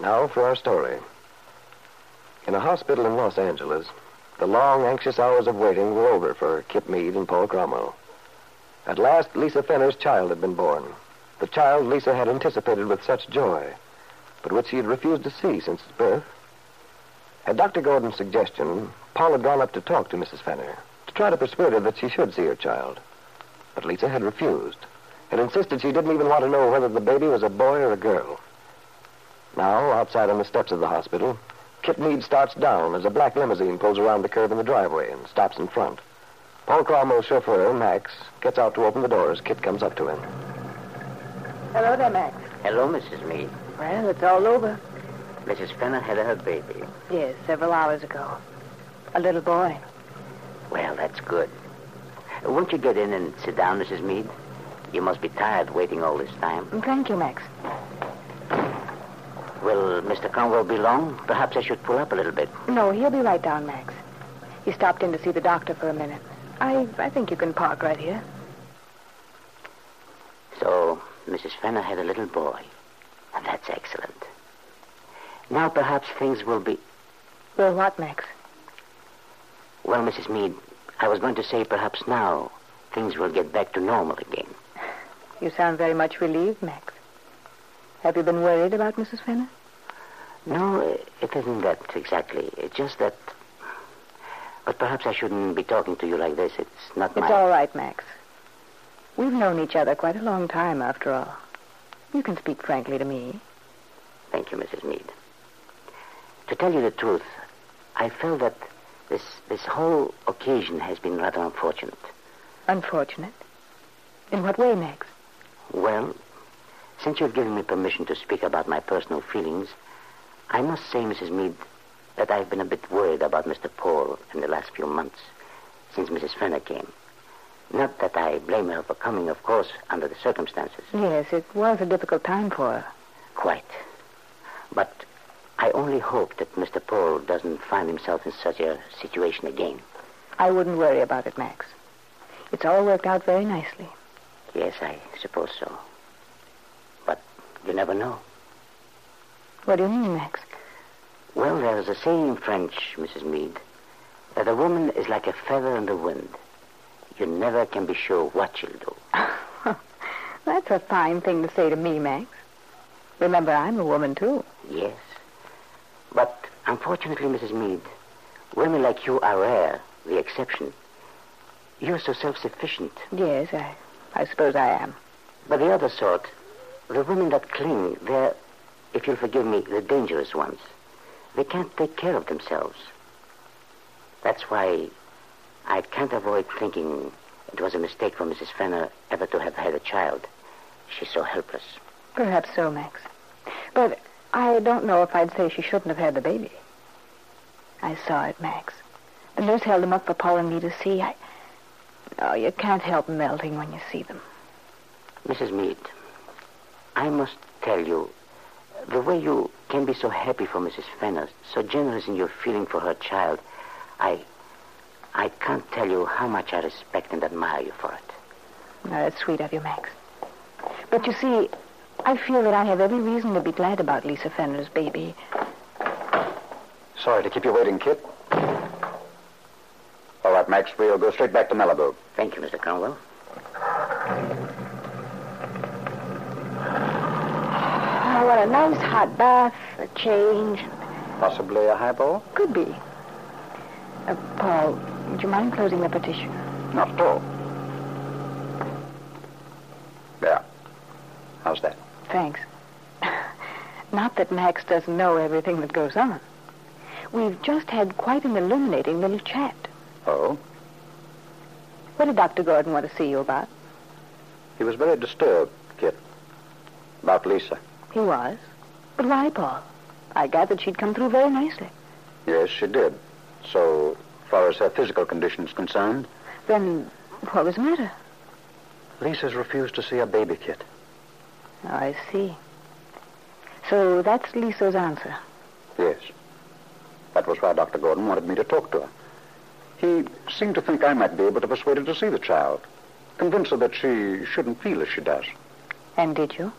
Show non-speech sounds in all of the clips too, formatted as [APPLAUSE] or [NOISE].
Now for our story. In a hospital in Los Angeles, the long, anxious hours of waiting were over for Kit Mead and Paul Cromwell. At last, Lisa Fenner's child had been born. The child Lisa had anticipated with such joy, but which she had refused to see since its birth. At Dr. Gordon's suggestion, Paul had gone up to talk to Mrs. Fenner, to try to persuade her that she should see her child. But Lisa had refused, and insisted she didn't even want to know whether the baby was a boy or a girl. Now, outside on the steps of the hospital, Kit Mead starts down as a black limousine pulls around the curve in the driveway and stops in front. Paul Cromwell's chauffeur, Max, gets out to open the door as Kit comes up to him. Hello there, Max. Hello, Mrs. Mead. Well, it's all over. Mrs. Fenner had her baby. Yes, several hours ago. A little boy. Well, that's good. Won't you get in and sit down, Mrs. Mead? You must be tired waiting all this time. Thank you, Max. Will Mr. Cromwell be long? Perhaps I should pull up a little bit. No, he'll be right down, Max. He stopped in to see the doctor for a minute. I, I think you can park right here. So, Mrs. Fenner had a little boy. And that's excellent. Now perhaps things will be. Well, what, Max? Well, Mrs. Mead, I was going to say perhaps now things will get back to normal again. You sound very much relieved, Max. Have you been worried about Mrs. Fenner? No, it isn't that exactly. It's just that. But perhaps I shouldn't be talking to you like this. It's not It's my. all right, Max. We've known each other quite a long time, after all. You can speak frankly to me. Thank you, Mrs. Mead. To tell you the truth, I feel that this this whole occasion has been rather unfortunate. Unfortunate. In what way, Max? Well, since you've given me permission to speak about my personal feelings, I must say, Mrs. Mead, that I've been a bit worried about Mr. Paul in the last few months, since Mrs. Fenner came. Not that I blame her for coming, of course, under the circumstances. Yes, it was a difficult time for her. Quite. But I only hope that Mr. Paul doesn't find himself in such a situation again. I wouldn't worry about it, Max. It's all worked out very nicely. Yes, I suppose so. You never know. What do you mean, Max? Well, there's a saying in French, Mrs. Mead, that a woman is like a feather in the wind. You never can be sure what she'll do. [LAUGHS] That's a fine thing to say to me, Max. Remember, I'm a woman, too. Yes. But unfortunately, Mrs. Mead, women like you are rare, the exception. You're so self-sufficient. Yes, I, I suppose I am. But the other sort, the women that cling, they're, if you'll forgive me, the dangerous ones. They can't take care of themselves. That's why I can't avoid thinking it was a mistake for Mrs. Fenner ever to have had a child. She's so helpless. Perhaps so, Max. But I don't know if I'd say she shouldn't have had the baby. I saw it, Max. The nurse held him up for Paul and me to see. I... Oh, you can't help melting when you see them. Mrs. Mead, I must tell you, the way you can be so happy for Mrs. Fenner, so generous in your feeling for her child, I, I can't tell you how much I respect and admire you for it. Now, that's sweet of you, Max. But you see, I feel that I have every reason to be glad about Lisa Fenner's baby. Sorry to keep you waiting, Kit. All right, Max. We'll go straight back to Malibu. Thank you, Mr. Cromwell. Oh, what a nice hot bath, a change. Possibly a highball? Could be. Uh, Paul, would you mind closing the partition? Not at all. There. How's that? Thanks. [LAUGHS] Not that Max doesn't know everything that goes on. We've just had quite an illuminating little chat. Oh? What did Dr. Gordon want to see you about? He was very disturbed, Kit. About Lisa. He was. But why, Paul? I gathered she'd come through very nicely. Yes, she did. So far as her physical condition is concerned, Then what was the matter? Lisa's refused to see a baby Kit. Oh, I see. So that's Lisa's answer. Yes. That was why Dr. Gordon wanted me to talk to her. He seemed to think I might be able to persuade her to see the child. Convince her that she shouldn't feel as she does. And did you?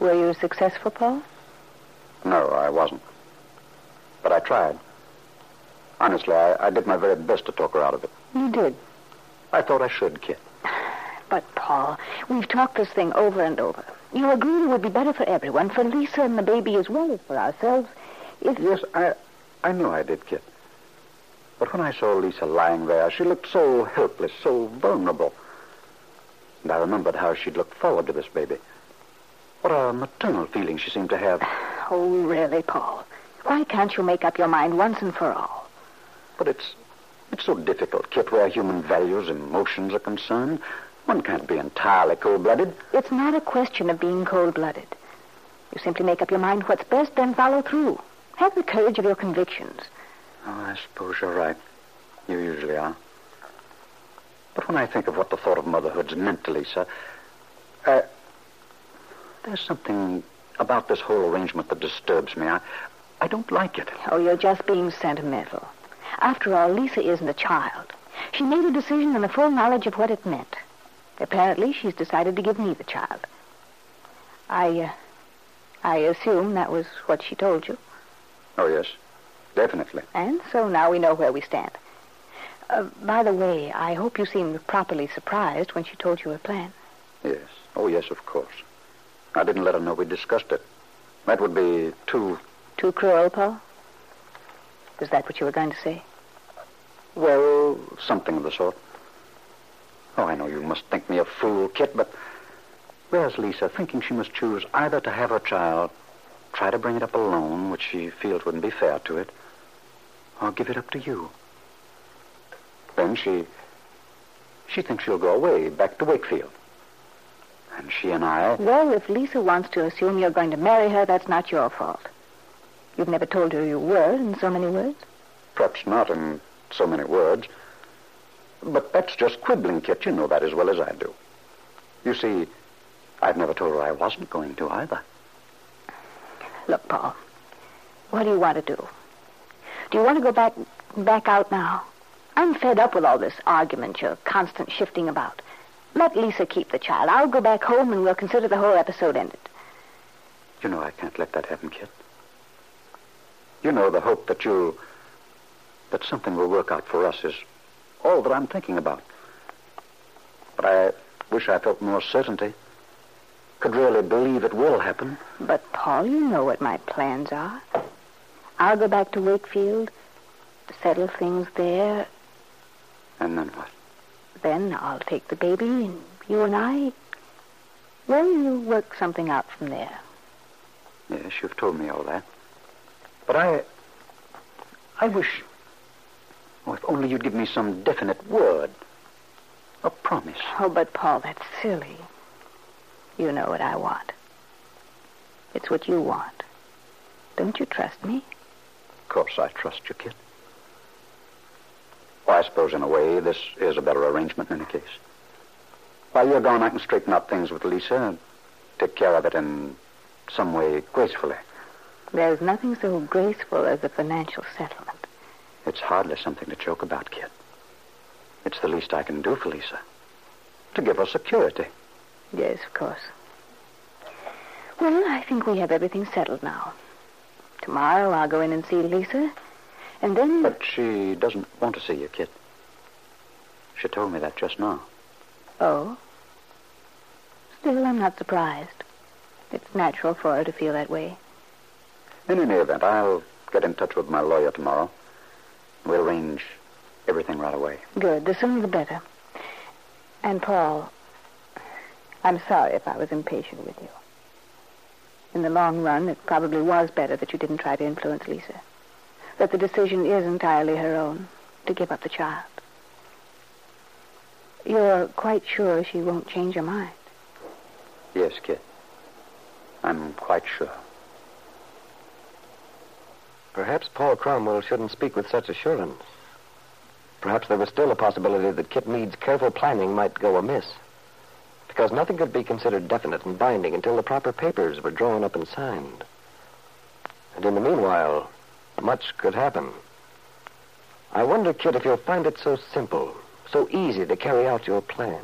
Were you successful, Paul? No, I wasn't. But I tried. Honestly, I, I did my very best to talk her out of it. You did. I thought I should, Kit. [SIGHS] But, Paul, we've talked this thing over and over. You agreed it would be better for everyone, for Lisa and the baby as well as for ourselves, if... Yes, I, I knew I did, Kit. But when I saw Lisa lying there, she looked so helpless, so vulnerable. And I remembered how she'd looked forward to this baby. What a maternal feeling she seemed to have. [SIGHS] Oh, really, Paul? Why can't you make up your mind once and for all? But it's it's so difficult, Kit, where human values and emotions are concerned. One can't be entirely cold-blooded. It's not a question of being cold-blooded. You simply make up your mind what's best, then follow through. Have the courage of your convictions. Oh, I suppose you're right. You usually are. But when I think of what the thought of motherhood's meant to Lisa, uh, there's something about this whole arrangement that disturbs me. I, I don't like it. Oh, you're just being sentimental. After all, Lisa isn't a child. She made a decision in the full knowledge of what it meant. Apparently, she's decided to give me the child. I, uh, I assume that was what she told you. Oh, yes. Definitely. And so now we know where we stand. Uh, by the way, I hope you seemed properly surprised when she told you her plan. Yes. Oh, yes, of course. I didn't let her know we discussed it. That would be too... Too cruel, Paul? Is that what you were going to say? Well, something of the sort. Oh, I know you must think me a fool, Kit, but where's Lisa thinking she must choose either to have her child, try to bring it up alone, which she feels wouldn't be fair to it, or give it up to you? Then she... she thinks she'll go away, back to Wakefield. And she and I... Well, if Lisa wants to assume you're going to marry her, that's not your fault. You've never told her you were in so many words. Perhaps not in so many words. But that's just quibbling, Kit. You know that as well as I do. You see, I've never told her I wasn't going to either. Look, Paul, what do you want to do? Do you want to go back back out now? I'm fed up with all this argument, your constant shifting about. Let Lisa keep the child. I'll go back home and we'll consider the whole episode ended. You know I can't let that happen, Kit. You know the hope that you that something will work out for us is all that I'm thinking about. But I wish I felt more certainty. Could really believe it will happen. But, Paul, you know what my plans are. I'll go back to Wakefield, settle things there. And then what? Then I'll take the baby, and you and I, well, we'll work something out from there. Yes, you've told me all that. But I. I wish. Oh, if only you'd give me some definite word. A promise. Oh, but, Paul, that's silly. You know what I want. It's what you want. Don't you trust me? Of course I trust you, Kit. Well, I suppose in a way this is a better arrangement in any case. While you're gone, I can straighten up things with Lisa and take care of it in some way gracefully. There's nothing so graceful as a financial settlement. It's hardly something to joke about, Kit. It's the least I can do for Lisa. To give her security. Yes, of course. Well, I think we have everything settled now. Tomorrow I'll go in and see Lisa, and then... But she doesn't want to see you, Kit. She told me that just now. Oh? Still, I'm not surprised. It's natural for her to feel that way. In any event, I'll get in touch with my lawyer tomorrow. We'll arrange everything right away. Good. The sooner the better. And, Paul, I'm sorry if I was impatient with you. In the long run, it probably was better that you didn't try to influence Lisa. That the decision is entirely her own to give up the child. You're quite sure she won't change her mind? Yes, Kit. I'm quite sure. Perhaps Paul Cromwell shouldn't speak with such assurance. Perhaps there was still a possibility that Kit Mead's careful planning might go amiss. Because nothing could be considered definite and binding until the proper papers were drawn up and signed. And in the meanwhile, much could happen. I wonder, Kit, if you'll find it so simple, so easy to carry out your plan.